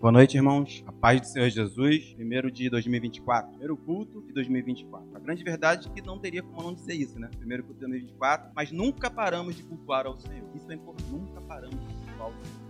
Boa noite, irmãos. A paz do Senhor Jesus, primeiro de 2024, primeiro culto de 2024. A grande verdade é que não teria como não dizer isso, né? Primeiro culto de 2024, mas nunca paramos de cultuar ao Senhor. Isso é importante, nunca paramos de cultuar ao Senhor.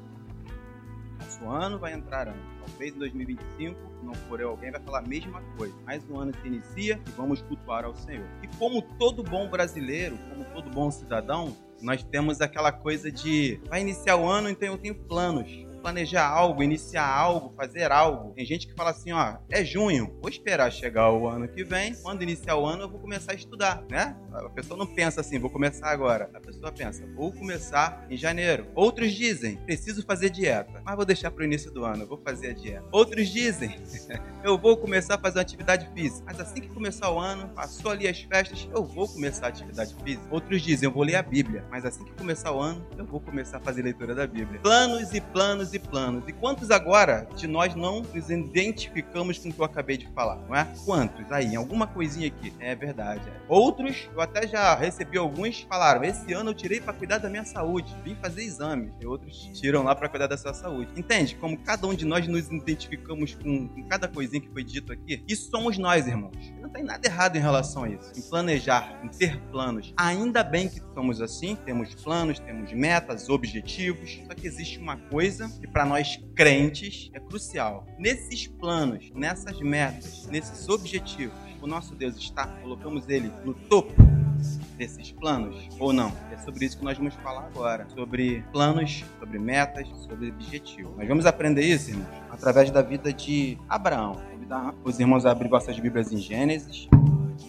Nosso ano vai entrar ano. Talvez em 2025, se não for eu, alguém vai falar a mesma coisa. Mais um ano se inicia e vamos cultuar ao Senhor. E como todo bom brasileiro, como todo bom cidadão, nós temos aquela coisa de vai iniciar o ano, então eu tenho planos planejar algo, iniciar algo, fazer algo. Tem gente que fala assim, ó, é junho, vou esperar chegar o ano que vem, quando iniciar o ano eu vou começar a estudar, né? A pessoa não pensa assim, vou começar agora. A pessoa pensa, vou começar em janeiro. Outros dizem, preciso fazer dieta, mas vou deixar para o início do ano, vou fazer a dieta. Outros dizem, eu vou começar a fazer uma atividade física, mas assim que começar o ano, passou ali as festas, eu vou começar a atividade física. Outros dizem, eu vou ler a Bíblia, mas assim que começar o ano, eu vou começar a fazer leitura da Bíblia. Planos e planos planos e planos. E quantos agora de nós não nos identificamos com o que eu acabei de falar, não é? Quantos aí? Alguma coisinha aqui. É verdade. É. Outros, eu até já recebi alguns, falaram: esse ano eu tirei para cuidar da minha saúde, vim fazer exames. E outros tiram lá para cuidar da sua saúde. Entende? Como cada um de nós nos identificamos com, com cada coisinha que foi dito aqui, isso somos nós, irmãos. Não tem nada errado em relação a isso. Em planejar, em ter planos. Ainda bem que somos assim, temos planos, temos metas, objetivos. Só que existe uma coisa que para nós crentes é crucial. Nesses planos, nessas metas, nesses objetivos, o nosso Deus está, colocamos ele no topo desses planos ou não? É sobre isso que nós vamos falar agora, sobre planos, sobre metas, sobre objetivos. Nós vamos aprender isso, irmãos, através da vida de Abraão. Convidar os irmãos a abrir vossas Bíblias em Gênesis.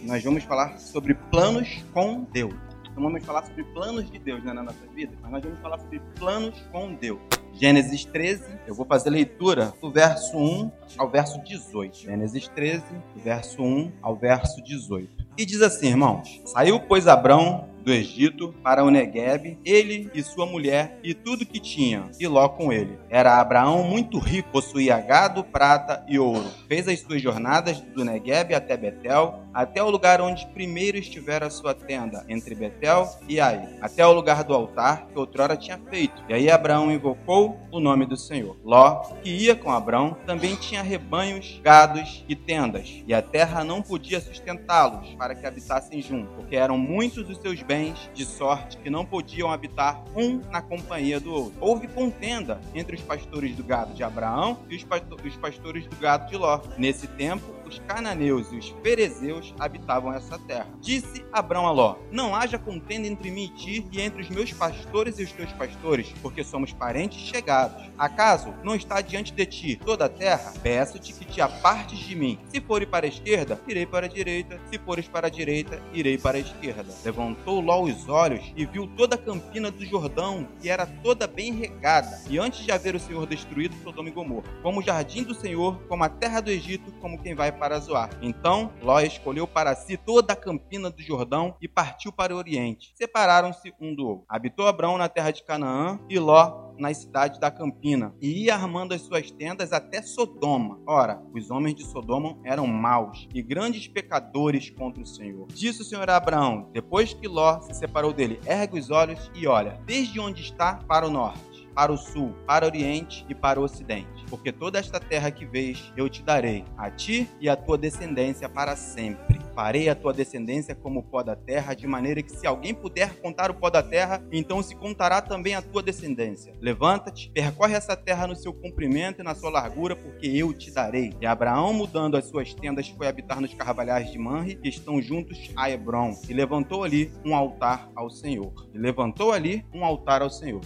Nós vamos falar sobre planos com Deus. Não vamos falar sobre planos de Deus né, na nossa vida, mas nós vamos falar sobre planos com Deus. Gênesis 13, eu vou fazer leitura do verso 1 ao verso 18. Gênesis 13, do verso 1 ao verso 18. E diz assim, irmãos: Saiu, pois, Abrão do Egito para o Negueb, ele e sua mulher e tudo que tinha, e Ló com ele. Era Abraão muito rico, possuía gado, prata e ouro. Fez as suas jornadas do Negueb até Betel, até o lugar onde primeiro estivera a sua tenda, entre Betel e Ai, até o lugar do altar que outrora tinha feito. E aí Abraão invocou o nome do Senhor. Ló, que ia com Abraão, também tinha rebanhos, gados e tendas, e a terra não podia sustentá-los para que habitassem junto, porque eram muitos os seus bens, de sorte que não podiam habitar um na companhia do outro. Houve contenda entre os pastores do gado de Abraão e os pastores do gado de Ló. Nesse tempo, os cananeus e os ferezeus habitavam essa terra. Disse Abrão a Ló: Não haja contenda entre mim e ti e entre os meus pastores e os teus pastores, porque somos parentes chegados. Acaso não está diante de ti toda a terra? Peço-te que te apartes de mim. Se fores para a esquerda, irei para a direita. Se fores para a direita, irei para a esquerda. Levantou Ló os olhos e viu toda a campina do Jordão, que era toda bem regada. E antes de haver o Senhor destruído Sodoma e Gomorra, como o jardim do Senhor, como a terra do Egito, como quem vai para Zoar. Então Ló escolheu para si toda a campina do Jordão e partiu para o Oriente. Separaram-se um do outro. Habitou Abraão na terra de Canaã e Ló nas cidades da Campina, e ia armando as suas tendas até Sodoma. Ora, os homens de Sodoma eram maus e grandes pecadores contra o Senhor. Disse o Senhor a Abraão, depois que Ló se separou dele, ergue os olhos e olha, desde onde está para o norte para o sul, para o oriente e para o ocidente. Porque toda esta terra que vês eu te darei, a ti e à tua descendência para sempre. Farei a tua descendência como o pó da terra, de maneira que se alguém puder contar o pó da terra, então se contará também a tua descendência. Levanta-te, percorre essa terra no seu comprimento e na sua largura, porque eu te darei. E Abraão, mudando as suas tendas, foi habitar nos carvalhais de Manre, que estão juntos a Hebron, e levantou ali um altar ao Senhor. E levantou ali um altar ao Senhor.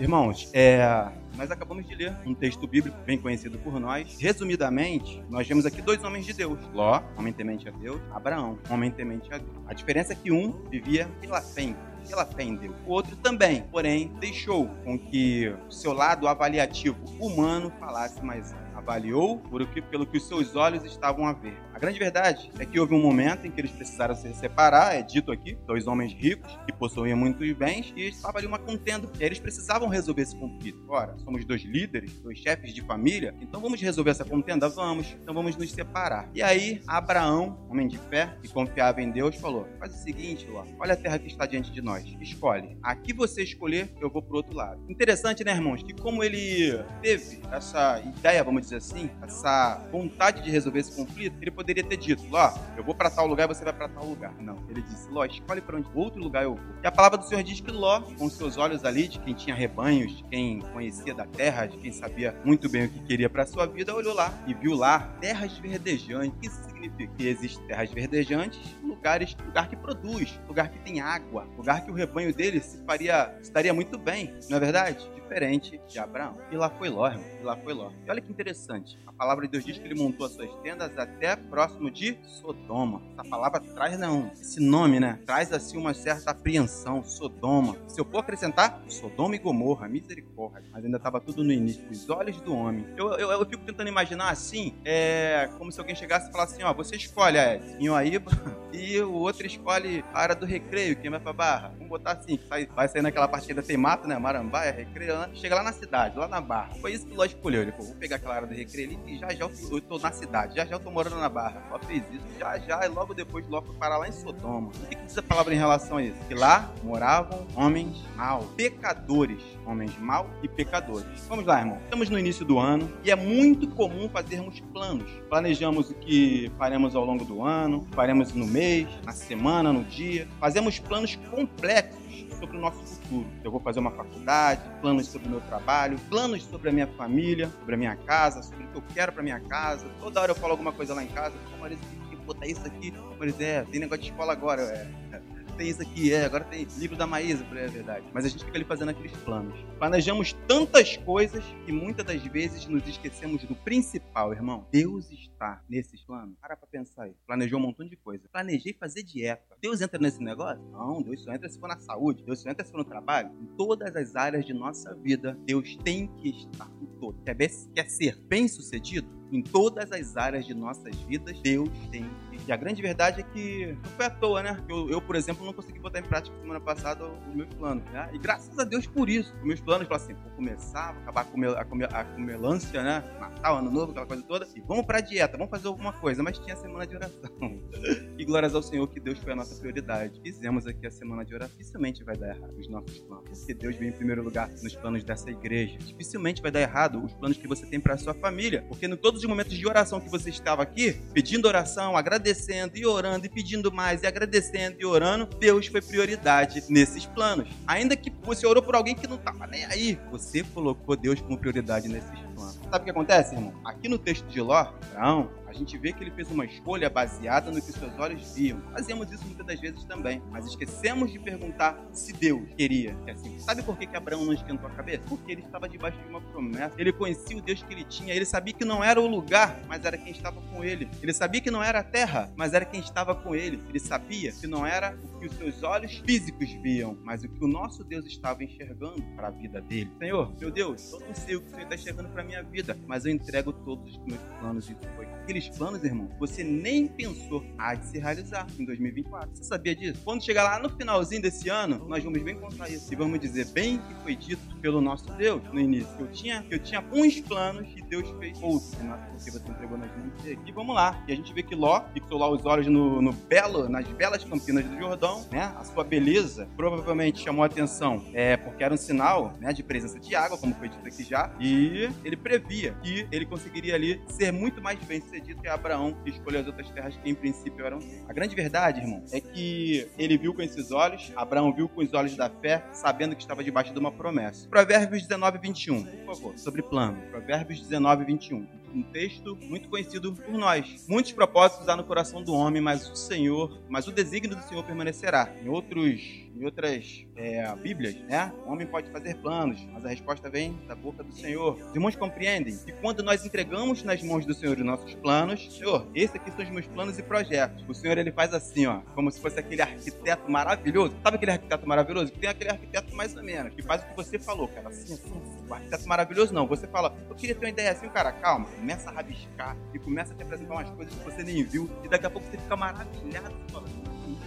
Irmãos, é, nós acabamos de ler um texto bíblico bem conhecido por nós. Resumidamente, nós vemos aqui dois homens de Deus: Ló, homem temente a Deus, Abraão, homem temente a Deus. A diferença é que um vivia pela fé pela fé em Deus. O outro também, porém, deixou com que o seu lado avaliativo humano falasse mais alto avaliou por que, pelo que os seus olhos estavam a ver. A grande verdade é que houve um momento em que eles precisaram se separar, é dito aqui, dois homens ricos que possuíam muitos bens e estava ali uma contenda. E eles precisavam resolver esse conflito. Ora, somos dois líderes, dois chefes de família, então vamos resolver essa contenda? Vamos. Então vamos nos separar. E aí, Abraão, homem de fé, que confiava em Deus, falou: Faz o seguinte, Ló, olha a terra que está diante de nós. Escolhe. Aqui você escolher, eu vou pro outro lado. Interessante, né, irmãos? Que como ele teve essa ideia, vamos dizer assim, essa vontade de resolver esse conflito, ele poderia ter dito: Ló, eu vou para tal lugar e você vai para tal lugar. Não. Ele disse: Ló, escolhe para onde outro lugar eu vou. E a palavra do Senhor diz que Ló, com seus olhos ali, de quem tinha rebanhos, de quem conhecia da terra, de quem sabia muito bem o que queria para sua vida, olhou lá e viu lá terras verdejantes. Isso significa? Que existem terras verdejantes, lugares, lugar que produz, lugar que tem água, lugar que o rebanho dele se faria, estaria muito bem, não é verdade? Diferente de Abraão. E lá foi Ló, irmão. E lá foi Ló. E olha que interessante. A palavra de Deus diz que ele montou as suas tendas até próximo de Sodoma. Essa palavra traz, não, esse nome, né? Traz assim uma certa apreensão. Sodoma. Se eu for acrescentar, Sodoma e Gomorra, misericórdia. Mas ainda estava tudo no início. Os olhos do homem. Eu, eu, eu fico tentando imaginar assim, é como se alguém chegasse e falasse assim: ó, você escolhe, é, Inhoaíba e o outro escolhe a área do recreio, quem vai pra barra. Vamos botar assim, vai, vai sair naquela parte que ainda tem mato, né? Marambaia, recreio, chega lá na cidade, lá na barra. Foi isso que o Ló escolheu. Ele falou, vou pegar aquela área do recreio ali e já já eu tô na cidade, já já eu tô morando na barra. Ló fez isso, já já, e logo depois Ló foi parar lá em Sodoma. O que, que diz a palavra em relação a isso? Que lá moravam homens maus, pecadores. Homens maus e pecadores. Vamos lá, irmão. Estamos no início do ano e é muito comum fazermos planos. Planejamos o que faremos ao longo do ano, faremos no mês, na semana, no dia. Fazemos planos complexos sobre o nosso futuro. Eu vou fazer uma faculdade, planos sobre o meu trabalho, planos sobre a minha família, sobre a minha casa, sobre o que eu quero para minha casa. Toda hora eu falo alguma coisa lá em casa, como eles tem que botar isso aqui, eles é, tem negócio de escola agora, é tem isso aqui, é, agora tem livro da Maísa, é verdade. Mas a gente fica ali fazendo aqueles planos. Planejamos tantas coisas que muitas das vezes nos esquecemos do principal, irmão. Deus está nesses planos. Para pra pensar aí. Planejou um montão de coisa. Planejei fazer dieta. Deus entra nesse negócio? Não, Deus só entra se for na saúde. Deus só entra se for no trabalho. Em todas as áreas de nossa vida, Deus tem que estar em todo. Quer, ser bem sucedido? Em todas as áreas de nossas vidas, Deus tem que e a grande verdade é que não foi à toa, né? Eu, eu por exemplo, não consegui botar em prática semana passada os meus planos. Né? E graças a Deus por isso. Os meus planos, assim, vou começar, vou acabar com a, a comelância, né? Natal, ano novo, aquela coisa toda. E vamos pra dieta, vamos fazer alguma coisa. Mas tinha a semana de oração. e glórias ao Senhor que Deus foi a nossa prioridade. Fizemos aqui a semana de oração. Dificilmente vai dar errado os nossos planos. Porque Deus vem em primeiro lugar nos planos dessa igreja. Dificilmente vai dar errado os planos que você tem para sua família. Porque em todos os momentos de oração que você estava aqui, pedindo oração, agradecendo, agradecendo e orando e pedindo mais e agradecendo e orando, Deus foi prioridade nesses planos. Ainda que você orou por alguém que não estava nem aí, você colocou Deus como prioridade nesses planos. Sabe o que acontece, irmão? Aqui no texto de Ló, Abraão, a gente vê que ele fez uma escolha baseada no que seus olhos viam. Fazemos isso muitas das vezes também, mas esquecemos de perguntar se Deus queria que assim. Sabe por que, que Abraão não esquentou a cabeça? Porque ele estava debaixo de uma promessa. Ele conhecia o Deus que ele tinha. Ele sabia que não era o lugar, mas era quem estava com ele. Ele sabia que não era a terra, mas era quem estava com ele. Ele sabia que não era o que os seus olhos físicos viam, mas o que o nosso Deus estava enxergando para a vida dele. Senhor, meu Deus, eu não sei o que o Senhor está enxergando para minha vida, mas eu entrego todos os meus planos e foi aqueles planos, irmão, você nem pensou a de se realizar em 2024. Você sabia disso? Quando chegar lá no finalzinho desse ano, nós vamos bem contar isso e vamos dizer bem que foi dito pelo nosso Deus no início. Eu tinha, eu tinha uns planos e Deus fez outros, né? porque você entregou nas mãos dele. E vamos lá. E a gente vê que Ló fixou lá os olhos no, no belo, nas belas campinas do Jordão, né? A sua beleza provavelmente chamou a atenção, é, porque era um sinal, né, de presença de água, como foi dito aqui já, e ele previa que ele conseguiria ali ser muito mais bem sucedido que Abraão que escolheu as outras terras que em princípio eram. A grande verdade, irmão, é que ele viu com esses olhos, Abraão viu com os olhos da fé, sabendo que estava debaixo de uma promessa. Provérbios 19, 21, por favor, sobre plano. Provérbios 19, 21 um texto muito conhecido por nós. Muitos propósitos há no coração do homem, mas o Senhor, mas o desígnio do Senhor permanecerá. Em outros em outras é, Bíblias, né? O homem pode fazer planos, mas a resposta vem da boca do Senhor. Os irmãos compreendem que quando nós entregamos nas mãos do Senhor os nossos planos, Senhor, esse aqui são os meus planos e projetos. O Senhor ele faz assim, ó, como se fosse aquele arquiteto maravilhoso. Sabe aquele arquiteto maravilhoso? Tem aquele arquiteto mais ou menos, que faz o que você falou, cara, assim, assim, assim. O arquiteto maravilhoso não. Você fala, eu queria ter uma ideia assim, cara, calma, começa a rabiscar e começa a te apresentar umas coisas que você nem viu e daqui a pouco você fica maravilhado, fala,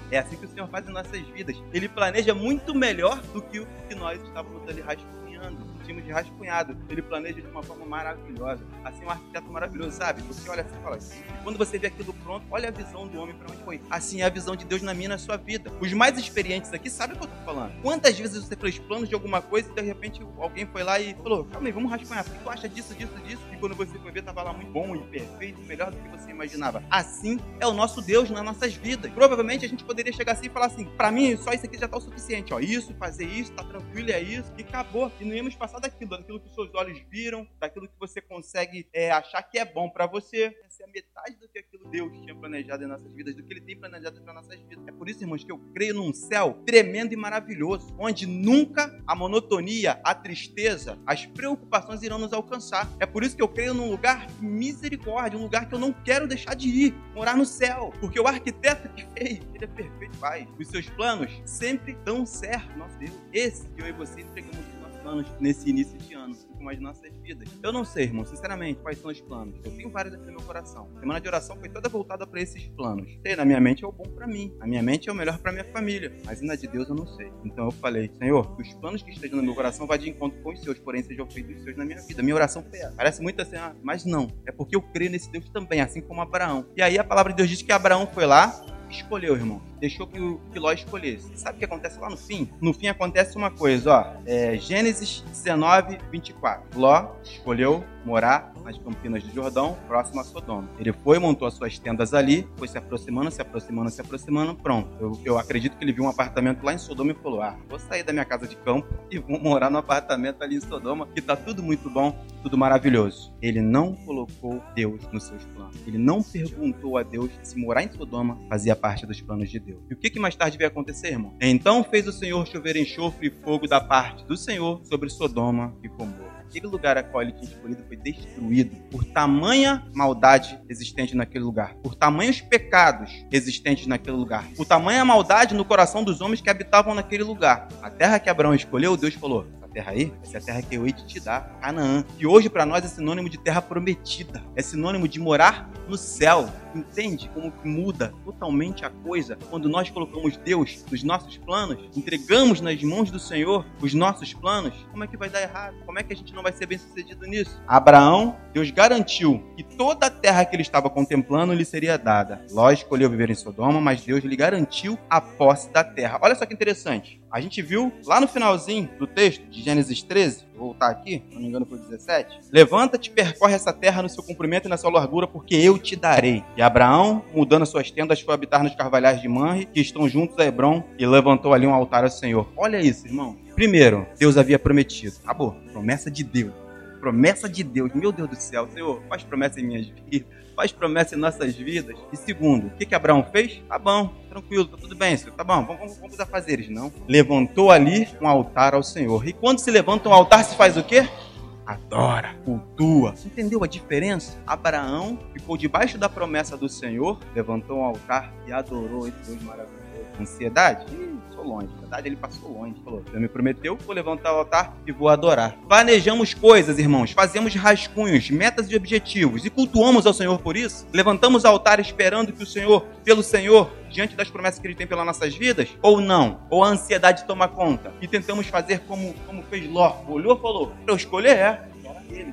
é assim que o Senhor faz em nossas vidas. Ele planeja muito melhor do que o que nós estávamos ali rascunhando de rascunhado. Ele planeja de uma forma maravilhosa. Assim, um arquiteto maravilhoso, sabe? Você olha assim e fala assim. Quando você vê aquilo pronto, olha a visão do homem para onde foi. Assim é a visão de Deus na minha na sua vida. Os mais experientes aqui sabem o que eu tô falando. Quantas vezes você fez planos de alguma coisa e de repente alguém foi lá e falou: Calma aí, vamos rascunhar. O que tu acha disso, disso, disso? E quando você foi ver, tava lá muito bom e perfeito, melhor do que você imaginava. Assim é o nosso Deus nas nossas vidas. Provavelmente a gente poderia chegar assim e falar assim: Para mim, só isso aqui já tá o suficiente. Ó, isso, fazer isso, tá tranquilo, é isso. E acabou. E não íamos passar daquilo, daquilo que os seus olhos viram, daquilo que você consegue é, achar que é bom para você. Essa é a metade do que aquilo Deus tinha planejado em nossas vidas, do que Ele tem planejado para nossas vidas. É por isso, irmãos, que eu creio num céu tremendo e maravilhoso, onde nunca a monotonia, a tristeza, as preocupações irão nos alcançar. É por isso que eu creio num lugar de misericórdia, um lugar que eu não quero deixar de ir, morar no céu, porque o arquiteto que fez, ele é perfeito, Pai. Os seus planos sempre dão certo, nosso Deus. Esse que eu e você entregamos nesse início de ano pouco mais nossas vidas. Eu não sei, irmão, sinceramente, quais são os planos. Eu tenho vários aqui no meu coração. A semana de oração foi toda voltada para esses planos. Sei, na minha mente é o bom para mim. Na minha mente é o melhor para minha família. Mas na de Deus eu não sei. Então eu falei, Senhor, que os planos que estejam no meu coração vá de encontro com os seus, porém sejam feitos os seus na minha vida. Minha oração foi essa. Parece muito assim, ah, mas não. É porque eu creio nesse Deus também, assim como Abraão. E aí a palavra de Deus diz que Abraão foi lá, escolheu, irmão. Deixou que, o, que Ló escolhesse. Sabe o que acontece lá no fim? No fim acontece uma coisa, ó. É, Gênesis 19, 24. Ló escolheu morar nas Campinas de Jordão, próximo a Sodoma. Ele foi, montou as suas tendas ali, foi se aproximando, se aproximando, se aproximando, pronto. Eu, eu acredito que ele viu um apartamento lá em Sodoma e falou: Ah, vou sair da minha casa de campo e vou morar no apartamento ali em Sodoma, que tá tudo muito bom, tudo maravilhoso. Ele não colocou Deus nos seus planos. Ele não perguntou a Deus se morar em Sodoma fazia parte dos planos de Deus. E o que, que mais tarde veio acontecer, irmão? Então fez o Senhor chover enxofre e fogo da parte do Senhor sobre Sodoma e Gomorra aquele lugar a qual ele tinha escolhido foi destruído por tamanha maldade existente naquele lugar, por tamanhos pecados existentes naquele lugar, por tamanha maldade no coração dos homens que habitavam naquele lugar. A terra que Abraão escolheu, Deus falou: terra aí, essa a terra que eu hei de te dar, Canaã. Que hoje para nós é sinônimo de terra prometida, é sinônimo de morar no céu. Entende como muda totalmente a coisa quando nós colocamos Deus nos nossos planos, entregamos nas mãos do Senhor os nossos planos? Como é que vai dar errado? Como é que a gente não vai ser bem sucedido nisso? Abraão, Deus garantiu que toda a terra que ele estava contemplando lhe seria dada. Ló escolheu viver em Sodoma, mas Deus lhe garantiu a posse da terra. Olha só que interessante. A gente viu lá no finalzinho do texto de Gênesis 13, vou voltar aqui, se não me engano foi 17. Levanta-te, percorre essa terra no seu comprimento e na sua largura, porque eu te darei. E Abraão, mudando as suas tendas, foi habitar nos carvalhais de Manre, que estão juntos a Hebron, e levantou ali um altar ao Senhor. Olha isso, irmão. Primeiro, Deus havia prometido. Acabou. Promessa de Deus. Promessa de Deus. Meu Deus do céu, Senhor, faz promessa em minhas vidas faz promessa em nossas vidas. E segundo, o que, que Abraão fez? Tá bom, tranquilo, tá tudo bem, senhor. Tá bom, vamos, vamos, a fazeres, não? Levantou ali um altar ao Senhor. E quando se levanta um altar, se faz o quê? adora, cultua. Entendeu a diferença? Abraão ficou debaixo da promessa do Senhor, levantou um altar e adorou esse Deus maravilhoso. Ansiedade? passou longe. Na verdade, ele passou longe. Falou: Deus me prometeu, vou levantar o altar e vou adorar. Planejamos coisas, irmãos. Fazemos rascunhos, metas e objetivos. E cultuamos ao Senhor por isso? Levantamos o altar esperando que o Senhor, pelo Senhor, diante das promessas que Ele tem pelas nossas vidas? Ou não? Ou a ansiedade toma conta? E tentamos fazer como, como fez Ló. Olhou e falou: Para eu escolher, é.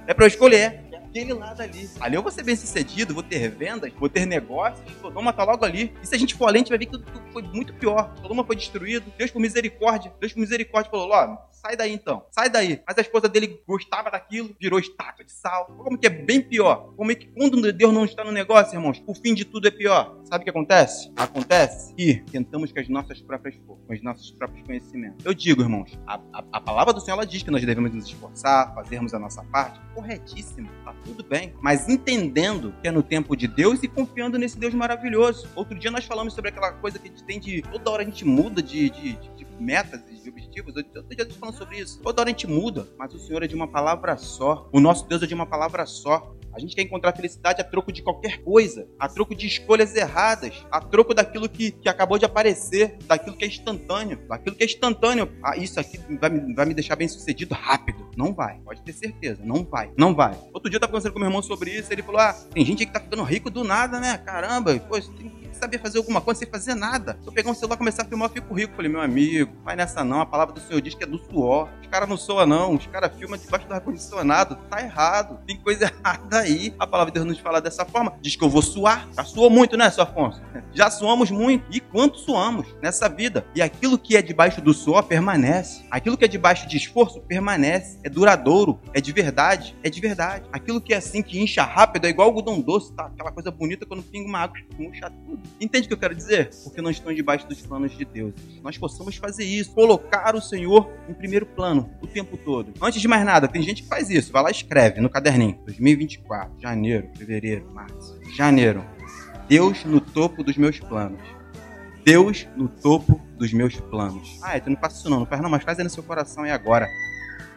É para eu escolher aquele lado ali. Ali eu vou ser bem sucedido, vou ter vendas, vou ter negócios, Sodoma tá logo ali. E se a gente for além, a gente vai ver que tudo foi muito pior. Sodoma foi destruído. Deus por misericórdia, Deus por misericórdia falou, ó, Sai daí então. Sai daí. Mas a esposa dele gostava daquilo, virou estátua de sal. Como que é bem pior? Como é que quando Deus não está no negócio, irmãos, o fim de tudo é pior? Sabe o que acontece? Acontece que tentamos com as nossas próprias forças, com os nossos próprios conhecimentos. Eu digo, irmãos, a, a, a palavra do Senhor ela diz que nós devemos nos esforçar, fazermos a nossa parte. Corretíssimo, tá tudo bem. Mas entendendo que é no tempo de Deus e confiando nesse Deus maravilhoso. Outro dia nós falamos sobre aquela coisa que a gente tem de. Toda hora a gente muda de, de, de, de metas e de objetivos. Eu, eu já falando sobre isso. Toda hora a gente muda, mas o Senhor é de uma palavra só. O nosso Deus é de uma palavra só. A gente quer encontrar felicidade a troco de qualquer coisa, a troco de escolhas erradas, a troco daquilo que, que acabou de aparecer, daquilo que é instantâneo, daquilo que é instantâneo. Ah, isso aqui vai me, vai me deixar bem sucedido rápido. Não vai, pode ter certeza, não vai, não vai. Outro dia eu tava conversando com meu irmão sobre isso, ele falou: ah, tem gente que tá ficando rico do nada, né? Caramba, pô, isso tem saber fazer alguma coisa sem fazer nada. Se eu pegar um celular e começar a filmar, eu fico rico. Falei, meu amigo, vai nessa não. A palavra do Senhor diz que é do suor. Os caras não soam, não. Os caras filmam debaixo do ar-condicionado. Tá errado. Tem coisa errada aí. A palavra de Deus nos fala dessa forma. Diz que eu vou suar. Já suou muito, né, seu Afonso? Já suamos muito. E quanto suamos nessa vida? E aquilo que é debaixo do suor permanece. Aquilo que é debaixo de esforço permanece. É duradouro. É de verdade. É de verdade. Aquilo que é assim, que incha rápido, é igual algodão doce, tá? Aquela coisa bonita quando pinga uma água, murcha tudo. Entende o que eu quero dizer? Porque não estão debaixo dos planos de Deus. Nós possamos fazer isso, colocar o Senhor em primeiro plano o tempo todo. Antes de mais nada, tem gente que faz isso. Vai lá e escreve no caderninho. 2024, janeiro, fevereiro, março. Janeiro. Deus no topo dos meus planos. Deus no topo dos meus planos. Ah, tu não faz isso não, não faz não, mas faz aí no seu coração e agora.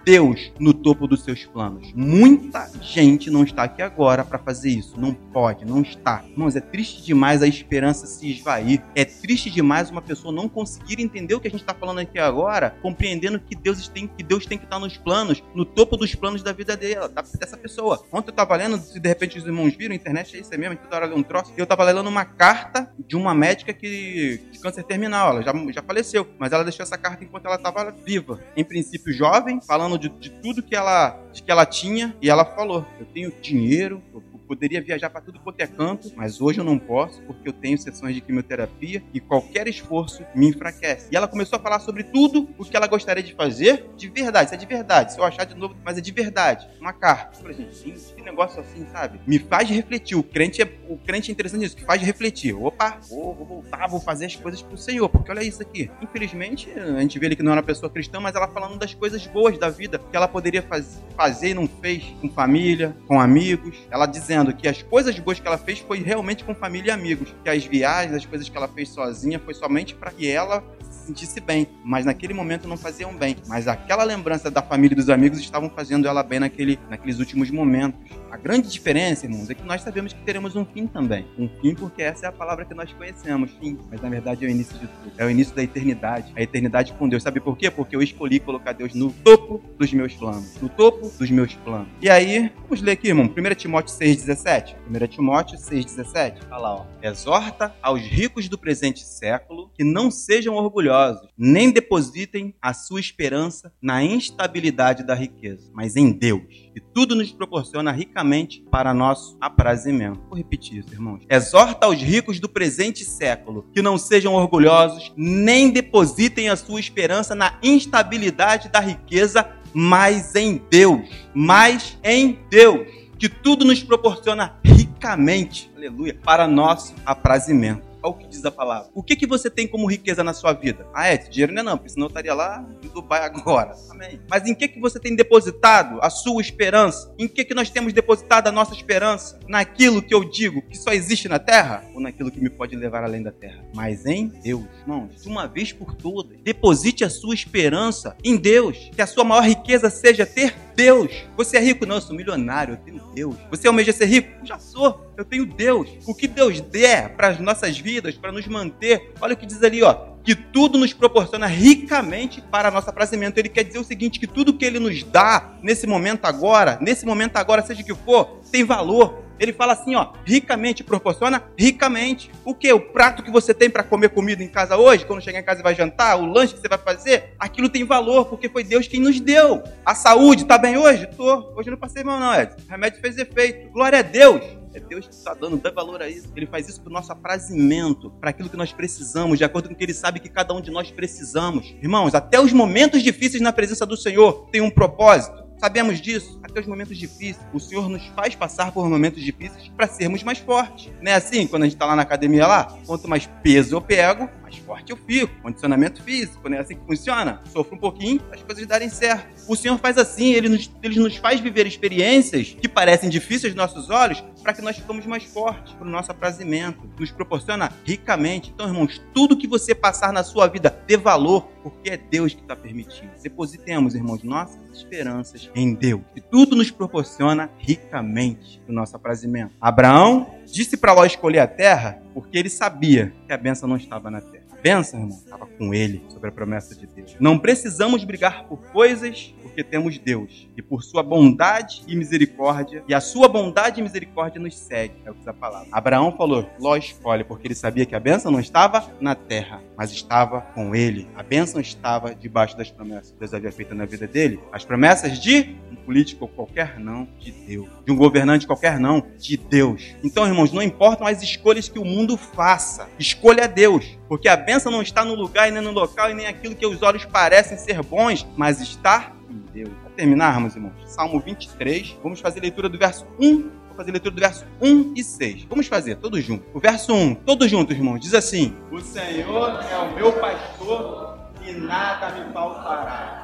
Deus no topo dos seus planos. Muita gente não está aqui agora para fazer isso. Não pode, não está. Irmãos, é triste demais a esperança se esvair. É triste demais uma pessoa não conseguir entender o que a gente está falando aqui agora, compreendendo que Deus tem que Deus tem que estar nos planos, no topo dos planos da vida dela, dessa pessoa. Ontem eu estava lendo, se de repente os irmãos viram, a internet é isso mesmo, toda hora lê um troço. Eu estava lendo uma carta de uma médica que de câncer terminal, ela já, já faleceu, mas ela deixou essa carta enquanto ela estava viva. Em princípio jovem, falando de, de tudo que ela, que ela tinha, e ela falou: Eu tenho dinheiro, eu poderia viajar para tudo quanto é canto, mas hoje eu não posso porque eu tenho sessões de quimioterapia e qualquer esforço me enfraquece. E ela começou a falar sobre tudo o que ela gostaria de fazer de verdade. Isso é de verdade. Se eu achar de novo, mas é de verdade. Uma carta. Falei, gente, que negócio assim, sabe? Me faz refletir. O crente é, o crente é interessante isso, que faz refletir. Opa, vou, vou voltar, vou fazer as coisas pro Senhor, porque olha isso aqui. Infelizmente, a gente vê ele que não era uma pessoa cristã, mas ela falando das coisas boas da vida que ela poderia faz, fazer e não fez com família, com amigos. Ela dizendo que as coisas boas que ela fez foi realmente com família e amigos, que as viagens, as coisas que ela fez sozinha foi somente para que ela se sentisse bem, mas naquele momento não faziam bem. Mas aquela lembrança da família e dos amigos estavam fazendo ela bem naquele, naqueles últimos momentos. A grande diferença, irmãos, é que nós sabemos que teremos um fim também. Um fim porque essa é a palavra que nós conhecemos, fim. Mas na verdade é o início de tudo. É o início da eternidade. A eternidade com Deus. Sabe por quê? Porque eu escolhi colocar Deus no topo dos meus planos. No topo dos meus planos. E aí, vamos ler aqui, irmão. 1 Timóteo 6,17. 1 Timóteo 6,17. Olha lá, ó. Exorta aos ricos do presente século que não sejam orgulhosos, nem depositem a sua esperança na instabilidade da riqueza, mas em Deus, que tudo nos proporciona ricamente para nosso aprazimento. Vou repetir isso, irmãos. Exorta aos ricos do presente século que não sejam orgulhosos, nem depositem a sua esperança na instabilidade da riqueza, mas em Deus. Mas em Deus que tudo nos proporciona ricamente, aleluia, para nosso aprazimento. Olha o que diz a palavra. O que, que você tem como riqueza na sua vida? Ah, é, dinheiro não é não, porque senão eu estaria lá em Dubai agora. Amém. Mas em que, que você tem depositado a sua esperança? Em que, que nós temos depositado a nossa esperança? Naquilo que eu digo que só existe na terra? Ou naquilo que me pode levar além da terra? Mas em Deus. Irmãos, de uma vez por todas, deposite a sua esperança em Deus. Que a sua maior riqueza seja ter Deus. Você é rico? Não, eu sou milionário, eu tenho Deus. Você almeja ser rico? Já sou, eu tenho Deus. O que Deus der para as nossas vidas, para nos manter, olha o que diz ali, ó. Que tudo nos proporciona ricamente para nosso aprazimento. Ele quer dizer o seguinte: que tudo que ele nos dá nesse momento agora, nesse momento agora, seja que for, tem valor Ele fala assim, ó, ricamente, proporciona ricamente. O que? O prato que você tem para comer comida em casa hoje, quando chegar em casa e vai jantar, o lanche que você vai fazer, aquilo tem valor, porque foi Deus quem nos deu. A saúde, tá bem hoje? Tô. Hoje eu não passei mal não, Ed. O remédio fez efeito. Glória a Deus. É Deus que está dando, dá valor a isso. Ele faz isso para o nosso aprazimento, para aquilo que nós precisamos, de acordo com o que Ele sabe que cada um de nós precisamos. Irmãos, até os momentos difíceis na presença do Senhor têm um propósito. Sabemos disso, até os momentos difíceis. O Senhor nos faz passar por momentos difíceis para sermos mais fortes. Não é assim? Quando a gente está lá na academia lá, quanto mais peso eu pego, mais forte eu fico. Condicionamento físico, não é assim que funciona? Sofro um pouquinho as coisas darem certo. O Senhor faz assim, ele nos, ele nos faz viver experiências que parecem difíceis aos nossos olhos para que nós ficamos mais fortes, para o nosso aprazimento. Nos proporciona ricamente. Então, irmãos, tudo que você passar na sua vida dê valor, porque é Deus que está permitindo. Depositemos, irmãos, nossas esperanças em Deus. E tudo nos proporciona ricamente o nosso aprazimento. Abraão disse para Ló escolher a terra porque ele sabia que a bênção não estava na terra. Bênção, irmão, estava com ele sobre a promessa de Deus. Não precisamos brigar por coisas porque temos Deus. E por sua bondade e misericórdia, e a sua bondade e misericórdia nos segue, é o que diz a palavra. Abraão falou: Ló escolhe, porque ele sabia que a bênção não estava na terra, mas estava com ele. A bênção estava debaixo das promessas que Deus havia feito na vida dele. As promessas de um político qualquer não, de Deus. De um governante qualquer não, de Deus. Então, irmãos, não importam as escolhas que o mundo faça. Escolha Deus. Porque a bênção não está no lugar e nem no local e nem aquilo que os olhos parecem ser bons, mas está em Deus. Para terminarmos, irmãos, Salmo 23, vamos fazer leitura do verso 1 Vou fazer a leitura do verso 1 e 6. Vamos fazer, todos juntos. O verso 1, todos juntos, irmãos, diz assim: O Senhor é o meu pastor e nada me faltará.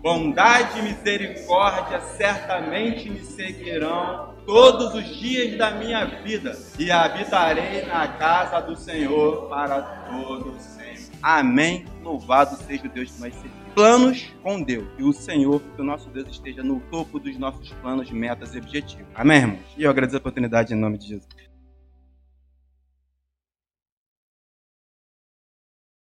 Bondade e misericórdia certamente me seguirão todos os dias da minha vida e habitarei na casa do Senhor para todos sempre. Amém. Louvado seja o Deus que nós servimos planos com Deus. E o Senhor, que o nosso Deus esteja no topo dos nossos planos, metas e objetivos. Amém, irmãos? E eu agradeço a oportunidade em nome de Jesus.